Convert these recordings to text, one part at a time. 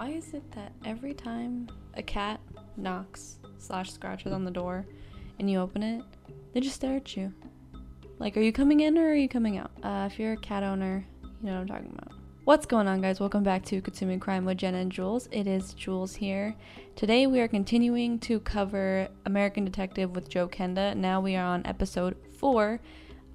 Why is it that every time a cat knocks slash scratches on the door and you open it, they just stare at you? Like, are you coming in or are you coming out? Uh, if you're a cat owner, you know what I'm talking about. What's going on, guys? Welcome back to Consuming Crime with Jenna and Jules. It is Jules here. Today we are continuing to cover American Detective with Joe Kenda. Now we are on episode four.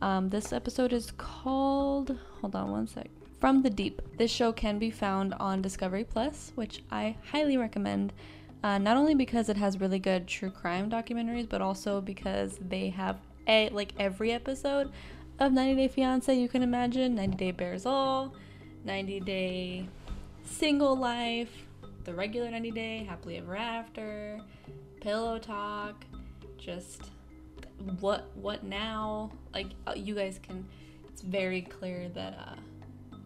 Um, this episode is called. Hold on one sec. From the Deep. This show can be found on Discovery Plus, which I highly recommend. Uh, not only because it has really good true crime documentaries, but also because they have a like every episode of 90 Day Fiance you can imagine 90 Day Bears All, 90 Day Single Life, the regular 90 Day, Happily Ever After, Pillow Talk, just what what now? Like uh, you guys can. It's very clear that uh,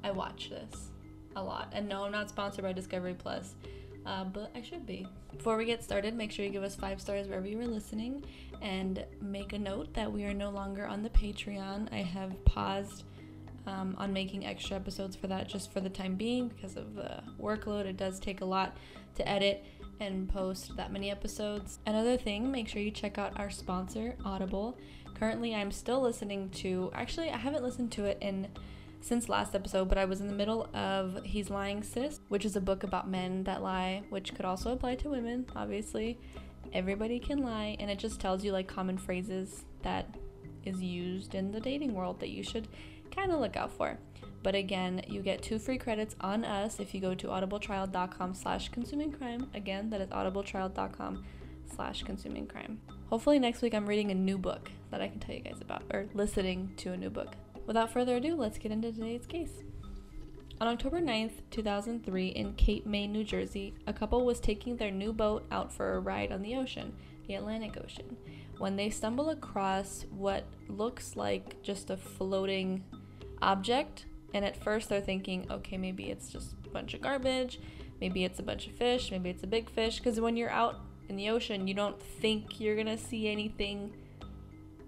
I watch this a lot. And no, I'm not sponsored by Discovery Plus, uh, but I should be. Before we get started, make sure you give us five stars wherever you are listening, and make a note that we are no longer on the Patreon. I have paused. Um, on making extra episodes for that just for the time being because of the workload. It does take a lot to edit and post that many episodes. Another thing, make sure you check out our sponsor, Audible. Currently, I'm still listening to, actually, I haven't listened to it in since last episode, but I was in the middle of He's Lying Sis, which is a book about men that lie, which could also apply to women, obviously. Everybody can lie, and it just tells you like common phrases that is used in the dating world that you should kind of look out for. But again, you get two free credits on us if you go to audibletrial.com slash consuming crime. Again, that is audibletrial.com slash consuming crime. Hopefully next week I'm reading a new book that I can tell you guys about, or listening to a new book Without further ado, let's get into today's case. On October 9th, 2003, in Cape May, New Jersey, a couple was taking their new boat out for a ride on the ocean, the Atlantic Ocean, when they stumble across what looks like just a floating object. And at first, they're thinking, okay, maybe it's just a bunch of garbage, maybe it's a bunch of fish, maybe it's a big fish. Because when you're out in the ocean, you don't think you're gonna see anything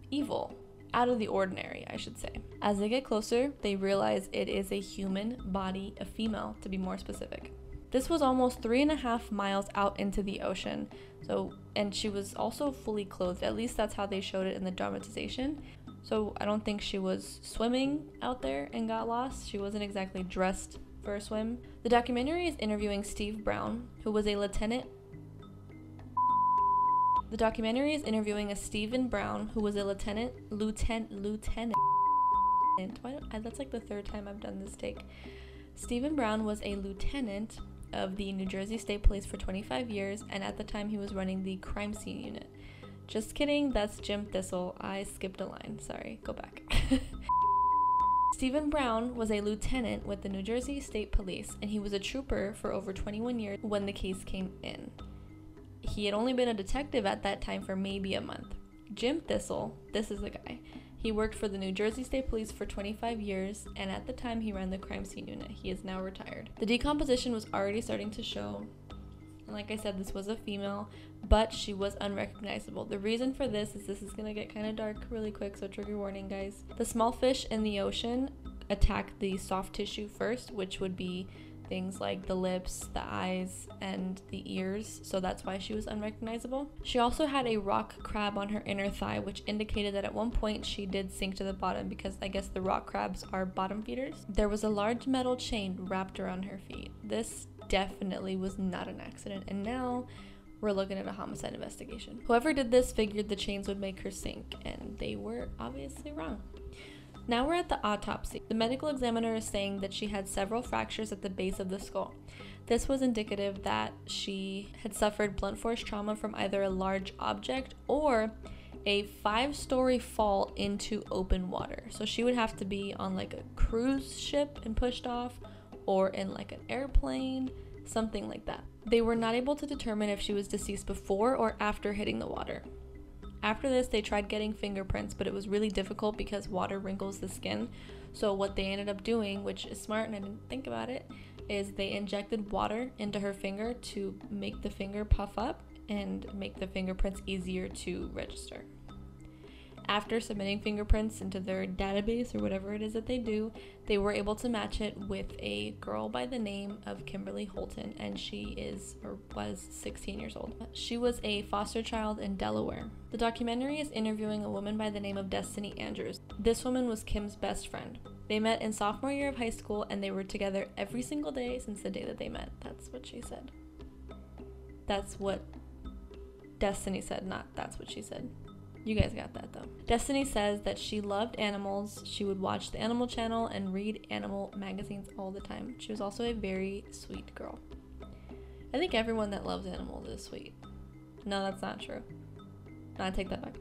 evil out of the ordinary, I should say. As they get closer, they realize it is a human body, a female to be more specific. This was almost three and a half miles out into the ocean. So, and she was also fully clothed. At least that's how they showed it in the dramatization. So, I don't think she was swimming out there and got lost. She wasn't exactly dressed for a swim. The documentary is interviewing Steve Brown, who was a lieutenant the documentary is interviewing a Stephen Brown, who was a lieutenant, lieutenant, lieutenant. Why that's like the third time I've done this take. Stephen Brown was a lieutenant of the New Jersey State Police for 25 years, and at the time he was running the crime scene unit. Just kidding, that's Jim Thistle. I skipped a line. Sorry, go back. Stephen Brown was a lieutenant with the New Jersey State Police, and he was a trooper for over 21 years when the case came in he had only been a detective at that time for maybe a month. Jim Thistle, this is the guy. He worked for the New Jersey State Police for 25 years, and at the time he ran the crime scene unit. He is now retired. The decomposition was already starting to show. And like I said, this was a female, but she was unrecognizable. The reason for this is this is gonna get kind of dark really quick, so trigger warning, guys. The small fish in the ocean attack the soft tissue first, which would be things like the lips, the eyes, and the ears, so that's why she was unrecognizable. She also had a rock crab on her inner thigh, which indicated that at one point she did sink to the bottom because I guess the rock crabs are bottom feeders. There was a large metal chain wrapped around her feet. This definitely was not an accident, and now we're looking at a homicide investigation. Whoever did this figured the chains would make her sink, and they were obviously wrong. Now we're at the autopsy. The medical examiner is saying that she had several fractures at the base of the skull. This was indicative that she had suffered blunt force trauma from either a large object or a five story fall into open water. So she would have to be on like a cruise ship and pushed off, or in like an airplane, something like that. They were not able to determine if she was deceased before or after hitting the water. After this, they tried getting fingerprints, but it was really difficult because water wrinkles the skin. So, what they ended up doing, which is smart and I didn't think about it, is they injected water into her finger to make the finger puff up and make the fingerprints easier to register. After submitting fingerprints into their database or whatever it is that they do, they were able to match it with a girl by the name of Kimberly Holton, and she is or was 16 years old. She was a foster child in Delaware. The documentary is interviewing a woman by the name of Destiny Andrews. This woman was Kim's best friend. They met in sophomore year of high school and they were together every single day since the day that they met. That's what she said. That's what Destiny said, not that's what she said. You guys got that though. Destiny says that she loved animals. She would watch the Animal Channel and read animal magazines all the time. She was also a very sweet girl. I think everyone that loves animals is sweet. No, that's not true. No, I take that back.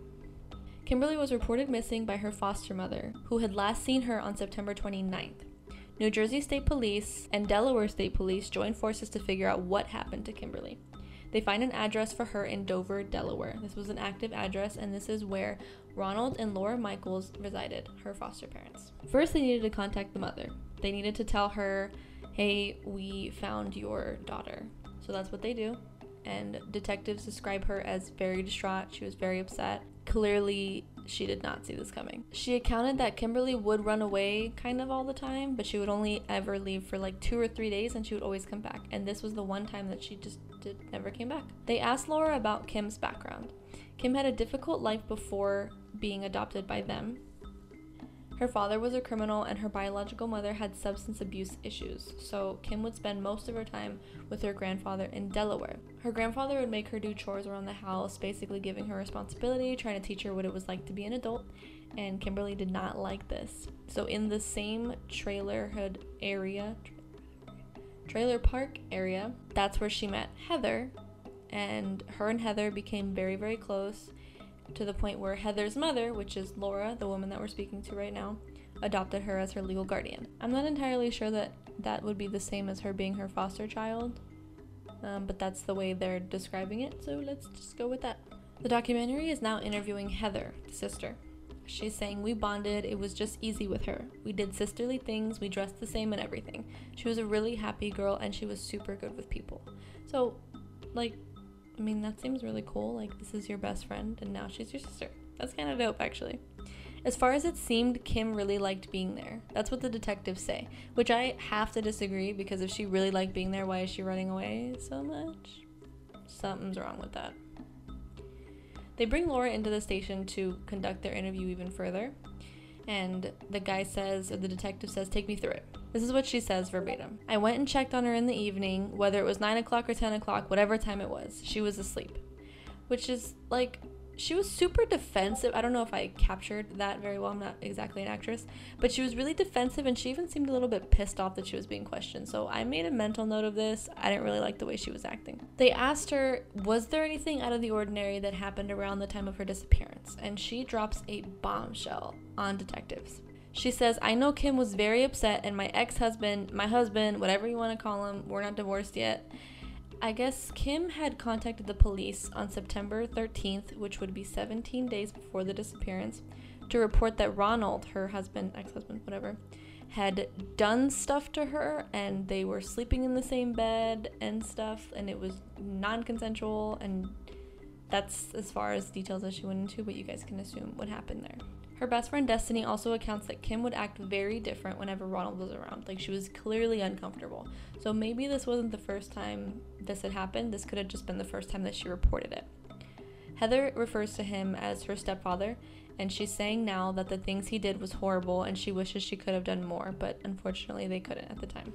Kimberly was reported missing by her foster mother, who had last seen her on September 29th. New Jersey State Police and Delaware State Police joined forces to figure out what happened to Kimberly. They find an address for her in Dover, Delaware. This was an active address, and this is where Ronald and Laura Michaels resided, her foster parents. First, they needed to contact the mother. They needed to tell her, hey, we found your daughter. So that's what they do. And detectives describe her as very distraught. She was very upset. Clearly, she did not see this coming. She accounted that Kimberly would run away kind of all the time, but she would only ever leave for like two or three days and she would always come back. And this was the one time that she just did, never came back. They asked Laura about Kim's background. Kim had a difficult life before being adopted by them. Her father was a criminal and her biological mother had substance abuse issues, so Kim would spend most of her time with her grandfather in Delaware. Her grandfather would make her do chores around the house, basically giving her responsibility, trying to teach her what it was like to be an adult, and Kimberly did not like this. So, in the same trailer trailerhood area, trailer park area, that's where she met Heather, and her and Heather became very, very close to the point where Heather's mother, which is Laura, the woman that we're speaking to right now, adopted her as her legal guardian. I'm not entirely sure that that would be the same as her being her foster child, um, but that's the way they're describing it, so let's just go with that. The documentary is now interviewing Heather, the sister. She's saying, We bonded, it was just easy with her. We did sisterly things, we dressed the same and everything. She was a really happy girl and she was super good with people. So, like, I mean, that seems really cool. Like, this is your best friend, and now she's your sister. That's kind of dope, actually. As far as it seemed, Kim really liked being there. That's what the detectives say, which I have to disagree because if she really liked being there, why is she running away so much? Something's wrong with that. They bring Laura into the station to conduct their interview even further, and the guy says, or the detective says, Take me through it. This is what she says verbatim. I went and checked on her in the evening, whether it was 9 o'clock or 10 o'clock, whatever time it was. She was asleep. Which is like, she was super defensive. I don't know if I captured that very well. I'm not exactly an actress. But she was really defensive and she even seemed a little bit pissed off that she was being questioned. So I made a mental note of this. I didn't really like the way she was acting. They asked her, Was there anything out of the ordinary that happened around the time of her disappearance? And she drops a bombshell on detectives. She says, I know Kim was very upset, and my ex husband, my husband, whatever you want to call him, we're not divorced yet. I guess Kim had contacted the police on September 13th, which would be 17 days before the disappearance, to report that Ronald, her husband, ex husband, whatever, had done stuff to her and they were sleeping in the same bed and stuff, and it was non consensual. And that's as far as details as she went into, but you guys can assume what happened there. Her best friend Destiny also accounts that Kim would act very different whenever Ronald was around. Like she was clearly uncomfortable. So maybe this wasn't the first time this had happened. This could have just been the first time that she reported it. Heather refers to him as her stepfather, and she's saying now that the things he did was horrible and she wishes she could have done more, but unfortunately they couldn't at the time.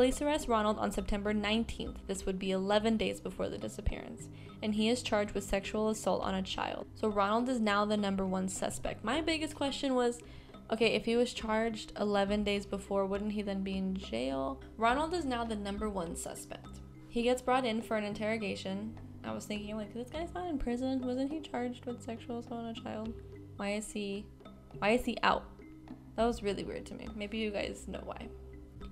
Police arrest Ronald on September 19th. This would be 11 days before the disappearance. And he is charged with sexual assault on a child. So Ronald is now the number one suspect. My biggest question was okay, if he was charged 11 days before, wouldn't he then be in jail? Ronald is now the number one suspect. He gets brought in for an interrogation. I was thinking, like, this guy's not in prison. Wasn't he charged with sexual assault on a child? Why is he. Why is he out? That was really weird to me. Maybe you guys know why.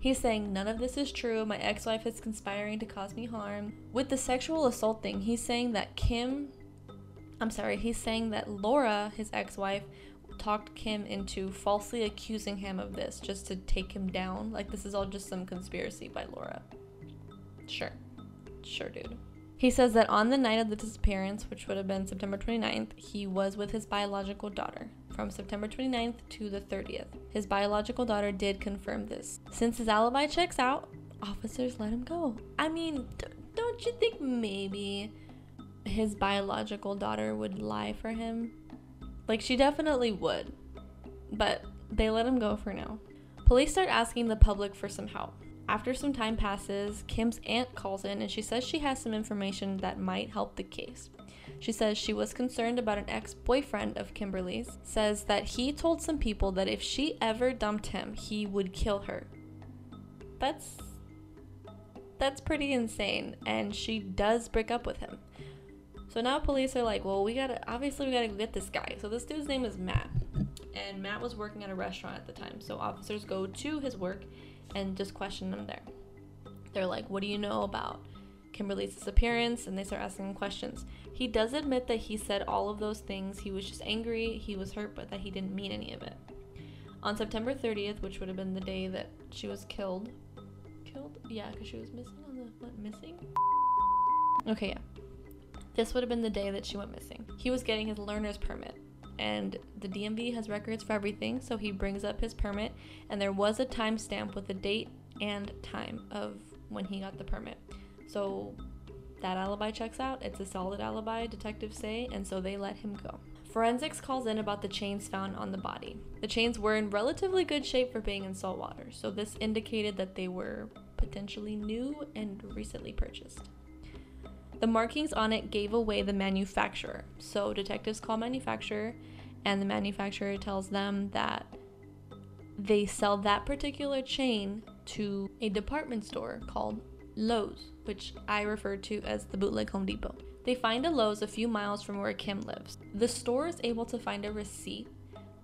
He's saying none of this is true. My ex wife is conspiring to cause me harm. With the sexual assault thing, he's saying that Kim, I'm sorry, he's saying that Laura, his ex wife, talked Kim into falsely accusing him of this just to take him down. Like, this is all just some conspiracy by Laura. Sure. Sure, dude. He says that on the night of the disappearance, which would have been September 29th, he was with his biological daughter from September 29th to the 30th. His biological daughter did confirm this. Since his alibi checks out, officers let him go. I mean, don't you think maybe his biological daughter would lie for him? Like, she definitely would. But they let him go for now. Police start asking the public for some help. After some time passes, Kim's aunt calls in and she says she has some information that might help the case. She says she was concerned about an ex boyfriend of Kimberly's, says that he told some people that if she ever dumped him, he would kill her. That's. That's pretty insane, and she does break up with him. So now police are like, well, we gotta, obviously, we gotta go get this guy. So this dude's name is Matt. And Matt was working at a restaurant at the time. So officers go to his work and just question them there. They're like, What do you know about Kimberly's disappearance? And they start asking him questions. He does admit that he said all of those things. He was just angry, he was hurt, but that he didn't mean any of it. On September 30th, which would have been the day that she was killed, killed? Yeah, because she was missing on the, what, missing? Okay, yeah. This would have been the day that she went missing. He was getting his learner's permit and the DMV has records for everything. So he brings up his permit, and there was a timestamp with the date and time of when he got the permit. So that alibi checks out. It's a solid alibi, detectives say, and so they let him go. Forensics calls in about the chains found on the body. The chains were in relatively good shape for being in salt water, so this indicated that they were potentially new and recently purchased. The markings on it gave away the manufacturer. So detectives call manufacturer and the manufacturer tells them that they sell that particular chain to a department store called Lowe's, which I refer to as the bootleg Home Depot. They find a Lowe's a few miles from where Kim lives. The store is able to find a receipt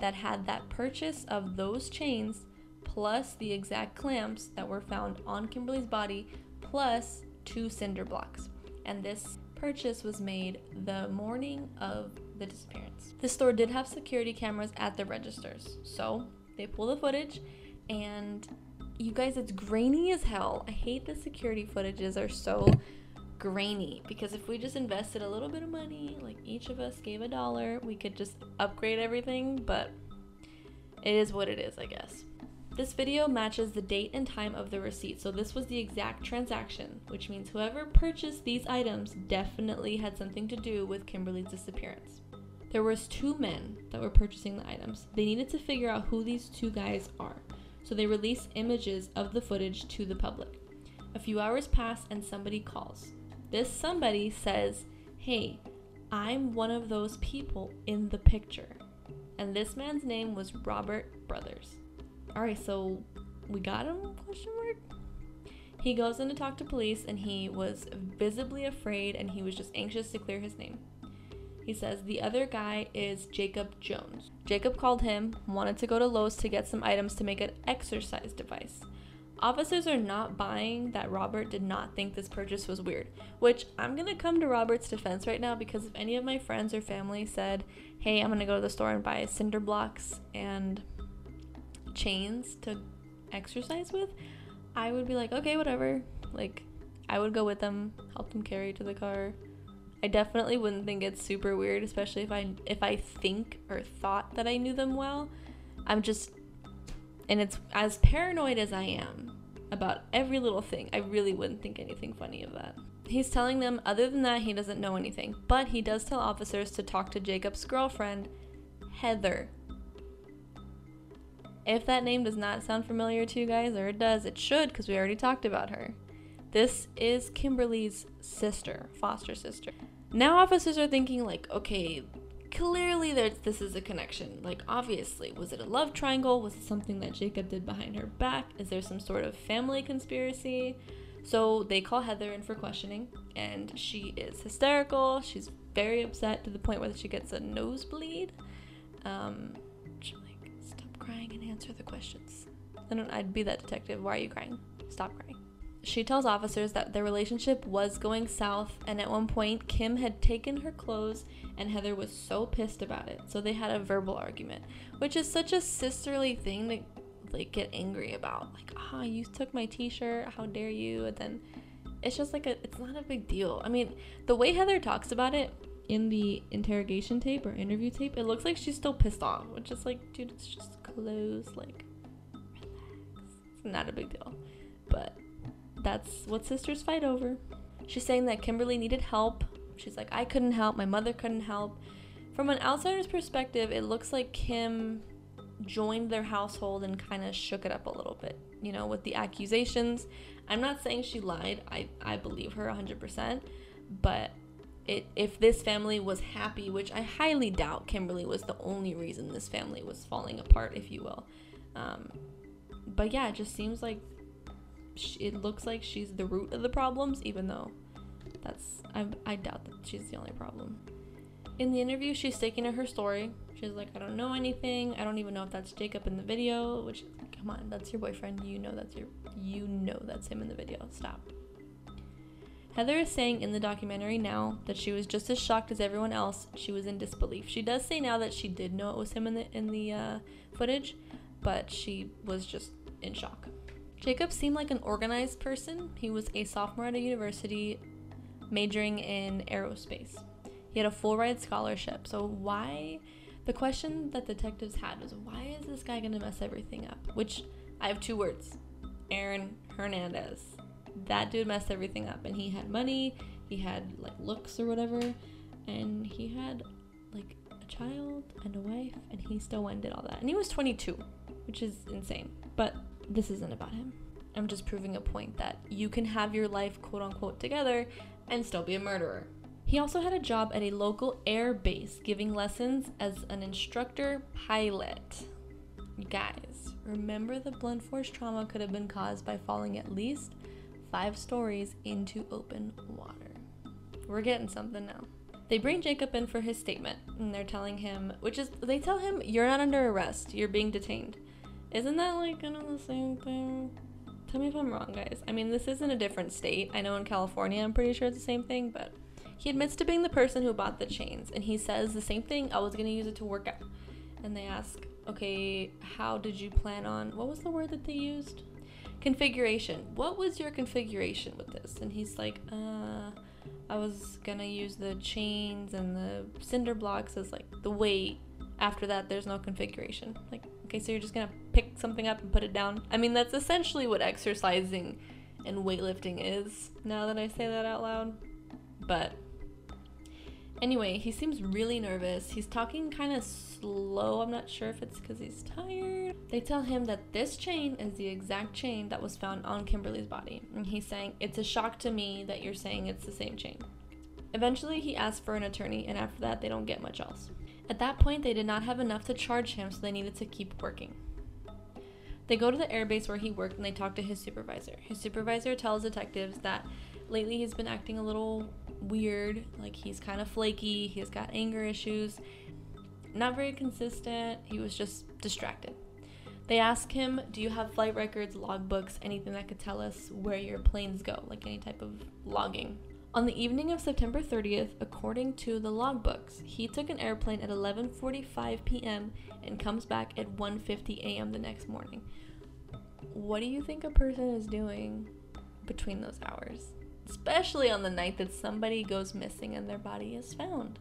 that had that purchase of those chains plus the exact clamps that were found on Kimberly's body plus two cinder blocks and this purchase was made the morning of the disappearance. The store did have security cameras at the registers, so they pull the footage, and you guys, it's grainy as hell. I hate the security footages are so grainy because if we just invested a little bit of money, like each of us gave a dollar, we could just upgrade everything, but it is what it is, I guess. This video matches the date and time of the receipt, so this was the exact transaction, which means whoever purchased these items definitely had something to do with Kimberly's disappearance. There was two men that were purchasing the items. They needed to figure out who these two guys are, so they released images of the footage to the public. A few hours pass and somebody calls. This somebody says, "Hey, I'm one of those people in the picture." And this man's name was Robert Brothers all right, so we got him? Question mark. He goes in to talk to police, and he was visibly afraid, and he was just anxious to clear his name. He says the other guy is Jacob Jones. Jacob called him, wanted to go to Lowe's to get some items to make an exercise device. Officers are not buying that Robert did not think this purchase was weird, which I'm gonna come to Robert's defense right now because if any of my friends or family said, Hey, I'm gonna go to the store and buy cinder blocks and chains to exercise with, I would be like, okay, whatever. Like, I would go with them, help them carry to the car. I definitely wouldn't think it's super weird, especially if I if I think or thought that I knew them well. I'm just and it's as paranoid as I am about every little thing. I really wouldn't think anything funny of that. He's telling them other than that he doesn't know anything, but he does tell officers to talk to Jacob's girlfriend, Heather, if that name does not sound familiar to you guys, or it does, it should because we already talked about her. This is Kimberly's sister, foster sister. Now officers are thinking like, okay, clearly this is a connection. Like obviously, was it a love triangle? Was it something that Jacob did behind her back? Is there some sort of family conspiracy? So they call Heather in for questioning, and she is hysterical. She's very upset to the point where she gets a nosebleed. Um, crying and answer the questions. Then I'd be that detective. Why are you crying? Stop crying. She tells officers that their relationship was going south, and at one point, Kim had taken her clothes, and Heather was so pissed about it. So they had a verbal argument, which is such a sisterly thing to like get angry about. Like, ah, oh, you took my T-shirt. How dare you? And then it's just like a it's not a big deal. I mean, the way Heather talks about it in the interrogation tape or interview tape, it looks like she's still pissed off, which is like, dude, it's just clothes, like relax. It's not a big deal. But that's what sisters fight over. She's saying that Kimberly needed help. She's like, I couldn't help, my mother couldn't help. From an outsider's perspective, it looks like Kim joined their household and kind of shook it up a little bit, you know, with the accusations. I'm not saying she lied. I, I believe her 100%, but it if this family was happy, which I highly doubt Kimberly was the only reason this family was falling apart, if you will. Um, but yeah, it just seems like she, it looks like she's the root of the problems, even though that's I, I doubt that she's the only problem. In the interview, she's sticking to her story. She's like, I don't know anything. I don't even know if that's Jacob in the video. Which, come on, that's your boyfriend. You know that's your, you know that's him in the video. Stop. Heather is saying in the documentary now that she was just as shocked as everyone else. She was in disbelief. She does say now that she did know it was him in the in the uh, footage, but she was just in shock. Jacob seemed like an organized person. He was a sophomore at a university, majoring in aerospace. He had a full ride scholarship. So why? The question that detectives had was, why is this guy gonna mess everything up? Which I have two words: Aaron Hernandez that dude messed everything up. And he had money he had like looks or whatever. And he had like a child and a wife and he still went and did all that. And he was 22 which is insane. But this isn't about him. I'm just proving a point that you can have your life quote unquote together and still be a murderer. He also had a job at a local air base giving lessons as an instructor pilot. Guys remember the blunt force trauma could have been caused by falling at least five stories into open water. We're getting something now. They bring Jacob in for his statement, and they're telling him, which is, they tell him, you're not under arrest, you're being detained. Isn't that like kind of the same thing? Tell me if I'm wrong, guys. I mean, this isn't a different state. I know in California, I'm pretty sure it's the same thing, but he admits to being the person who bought the chains, and he says the same thing. I was gonna use it to work out. And they ask, okay, how did you plan on? What was the word that they used? Configuration. What was your configuration with this? And he's like, uh, I was gonna use the chains and the cinder blocks as like the weight. After that, there's no configuration. Like, okay, so you're just gonna pick something up and put it down. I mean, that's essentially what exercising and weightlifting is. Now that I say that out loud, but Anyway, he seems really nervous. He's talking kind of slow. I'm not sure if it's because he's tired. They tell him that this chain is the exact chain that was found on Kimberly's body. And he's saying, It's a shock to me that you're saying it's the same chain. Eventually, he asks for an attorney, and after that, they don't get much else. At that point, they did not have enough to charge him, so they needed to keep working. They go to the airbase where he worked and they talk to his supervisor. His supervisor tells detectives that lately he's been acting a little weird. Like he's kind of flaky, he's got anger issues, not very consistent. He was just distracted. They ask him, Do you have flight records, logbooks, anything that could tell us where your planes go, like any type of logging? On the evening of September 30th, according to the logbooks, he took an airplane at 11:45 p.m. and comes back at 1:50 a.m. the next morning. What do you think a person is doing between those hours? Especially on the night that somebody goes missing and their body is found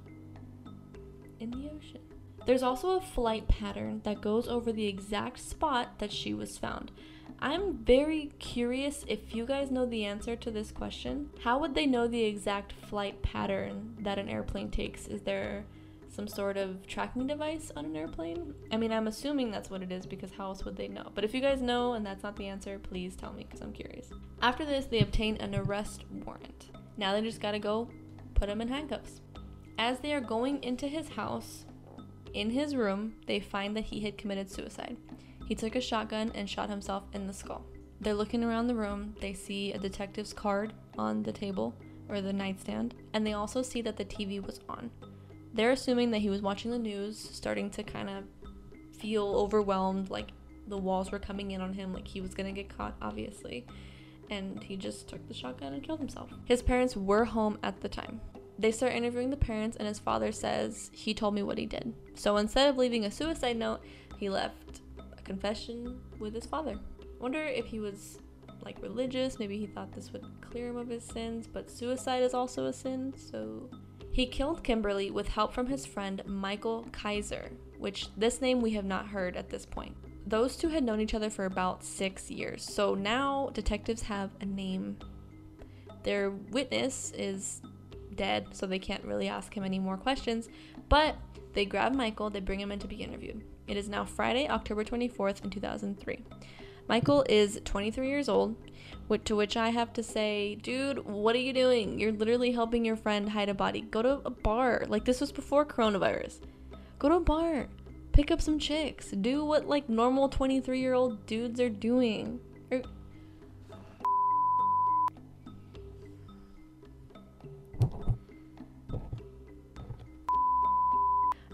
in the ocean. There's also a flight pattern that goes over the exact spot that she was found. I'm very curious if you guys know the answer to this question. How would they know the exact flight pattern that an airplane takes? Is there some sort of tracking device on an airplane? I mean, I'm assuming that's what it is because how else would they know? But if you guys know and that's not the answer, please tell me because I'm curious. After this, they obtain an arrest warrant. Now they just gotta go put him in handcuffs. As they are going into his house, in his room, they find that he had committed suicide. He took a shotgun and shot himself in the skull. They're looking around the room. They see a detective's card on the table or the nightstand, and they also see that the TV was on. They're assuming that he was watching the news, starting to kind of feel overwhelmed, like the walls were coming in on him, like he was gonna get caught, obviously. And he just took the shotgun and killed himself. His parents were home at the time. They start interviewing the parents, and his father says he told me what he did. So instead of leaving a suicide note, he left a confession with his father. Wonder if he was like religious. Maybe he thought this would clear him of his sins, but suicide is also a sin, so he killed Kimberly with help from his friend Michael Kaiser, which this name we have not heard at this point. Those two had known each other for about six years, so now detectives have a name. Their witness is dead, so they can't really ask him any more questions, but they grab Michael, they bring him in to be interviewed. It is now Friday, October 24th, in 2003. Michael is 23 years old, to which I have to say, dude, what are you doing? You're literally helping your friend hide a body. Go to a bar. Like, this was before coronavirus. Go to a bar. Pick up some chicks. Do what, like, normal 23 year old dudes are doing. Or-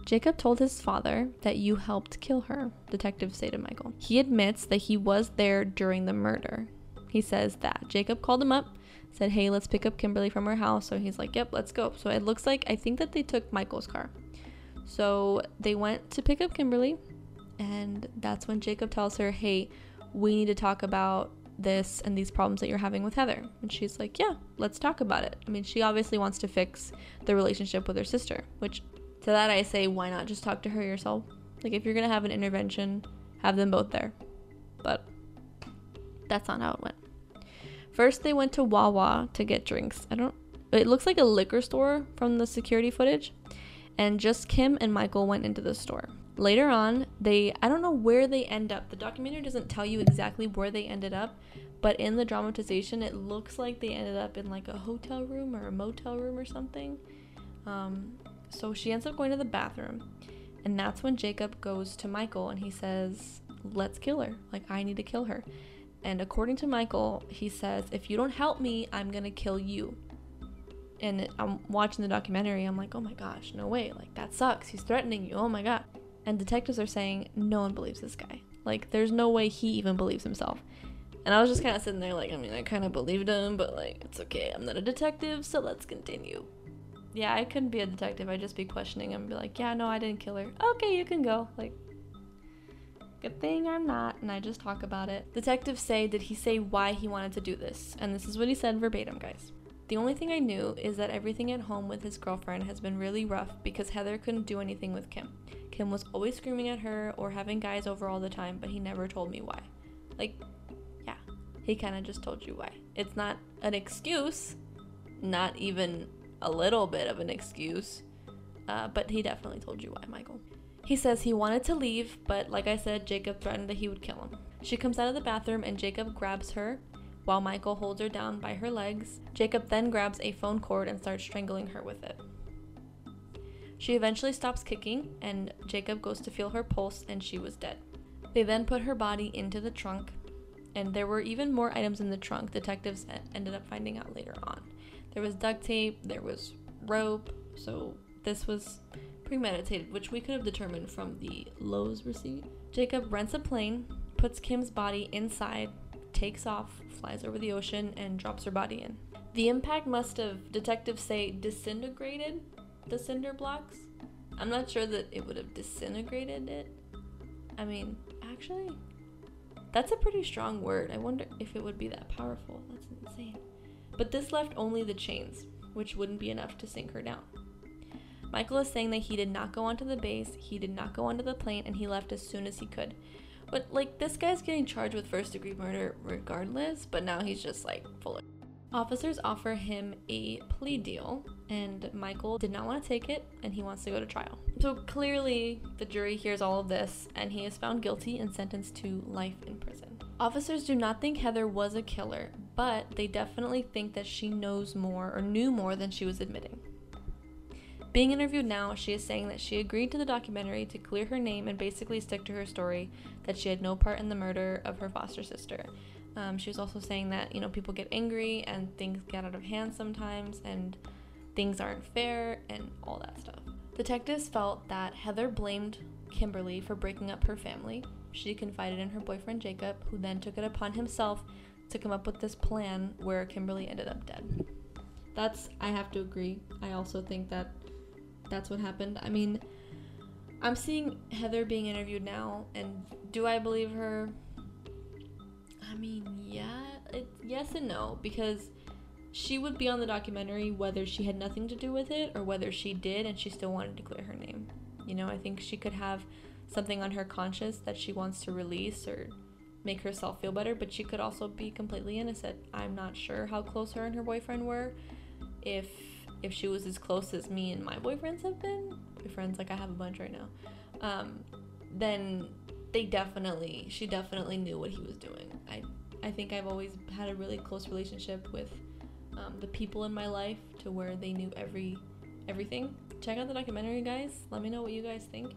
Jacob told his father that you helped kill her, detectives say to Michael. He admits that he was there during the murder. He says that. Jacob called him up, said, Hey, let's pick up Kimberly from her house. So he's like, Yep, let's go. So it looks like, I think that they took Michael's car. So they went to pick up Kimberly, and that's when Jacob tells her, Hey, we need to talk about this and these problems that you're having with Heather. And she's like, Yeah, let's talk about it. I mean, she obviously wants to fix the relationship with her sister, which to that, I say, why not just talk to her yourself? Like, if you're gonna have an intervention, have them both there. But that's not how it went. First, they went to Wawa to get drinks. I don't. It looks like a liquor store from the security footage, and just Kim and Michael went into the store. Later on, they I don't know where they end up. The documentary doesn't tell you exactly where they ended up, but in the dramatization, it looks like they ended up in like a hotel room or a motel room or something. Um, so she ends up going to the bathroom, and that's when Jacob goes to Michael and he says, Let's kill her. Like, I need to kill her. And according to Michael, he says, If you don't help me, I'm gonna kill you. And I'm watching the documentary, I'm like, Oh my gosh, no way. Like, that sucks. He's threatening you. Oh my god. And detectives are saying, No one believes this guy. Like, there's no way he even believes himself. And I was just kind of sitting there, like, I mean, I kind of believed him, but like, it's okay. I'm not a detective, so let's continue yeah, I couldn't be a detective. I'd just be questioning him, and be like, yeah, no, I didn't kill her. Okay, you can go. Like, good thing I'm not. And I just talk about it. Detectives say, did he say why he wanted to do this? And this is what he said verbatim, guys. The only thing I knew is that everything at home with his girlfriend has been really rough because Heather couldn't do anything with Kim. Kim was always screaming at her or having guys over all the time, but he never told me why. Like, yeah, he kind of just told you why. It's not an excuse, not even a little bit of an excuse, uh, but he definitely told you why, Michael. He says he wanted to leave, but like I said, Jacob threatened that he would kill him. She comes out of the bathroom and Jacob grabs her while Michael holds her down by her legs. Jacob then grabs a phone cord and starts strangling her with it. She eventually stops kicking, and Jacob goes to feel her pulse, and she was dead. They then put her body into the trunk, and there were even more items in the trunk, detectives ended up finding out later on. There was duct tape, there was rope, so this was premeditated, which we could have determined from the Lowe's receipt. Jacob rents a plane, puts Kim's body inside, takes off, flies over the ocean, and drops her body in. The impact must have, detectives say, disintegrated the cinder blocks. I'm not sure that it would have disintegrated it. I mean, actually, that's a pretty strong word. I wonder if it would be that powerful. That's insane. But this left only the chains, which wouldn't be enough to sink her down. Michael is saying that he did not go onto the base, he did not go onto the plane, and he left as soon as he could. But, like, this guy's getting charged with first degree murder regardless, but now he's just, like, full of. Officers offer him a plea deal, and Michael did not want to take it, and he wants to go to trial. So clearly, the jury hears all of this, and he is found guilty and sentenced to life in prison. Officers do not think Heather was a killer, but they definitely think that she knows more or knew more than she was admitting. Being interviewed now, she is saying that she agreed to the documentary to clear her name and basically stick to her story that she had no part in the murder of her foster sister. Um, she was also saying that, you know, people get angry and things get out of hand sometimes and things aren't fair and all that stuff. Detectives felt that Heather blamed Kimberly for breaking up her family. She confided in her boyfriend Jacob, who then took it upon himself to come up with this plan where Kimberly ended up dead. That's, I have to agree. I also think that that's what happened. I mean, I'm seeing Heather being interviewed now, and do I believe her? I mean, yeah, yes and no because she would be on the documentary whether she had nothing to do with it or whether she did and she still wanted to clear her name. You know, I think she could have something on her conscience that she wants to release or make herself feel better, but she could also be completely innocent. I'm not sure how close her and her boyfriend were. If if she was as close as me and my boyfriends have been, boyfriends like I have a bunch right now, um, then they definitely she definitely knew what he was doing. I I think I've always had a really close relationship with um, the people in my life to where they knew every everything. Check out the documentary, guys. Let me know what you guys think.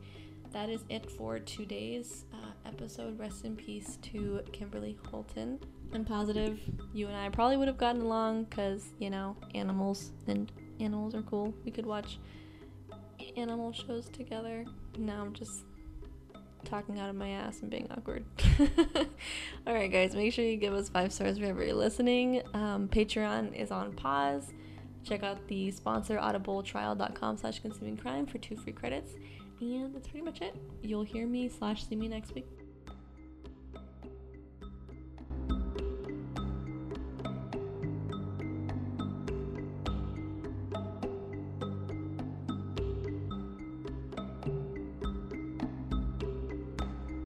That is it for today's uh, episode. Rest in peace to Kimberly Holton. I'm positive you and I probably would have gotten along because, you know, animals and animals are cool. We could watch animal shows together. Now I'm just talking out of my ass and being awkward. All right, guys, make sure you give us five stars wherever you're listening. Um, Patreon is on pause. Check out the sponsor audibletrial.com slash consuming crime for two free credits. And that's pretty much it. You'll hear me slash see me next week.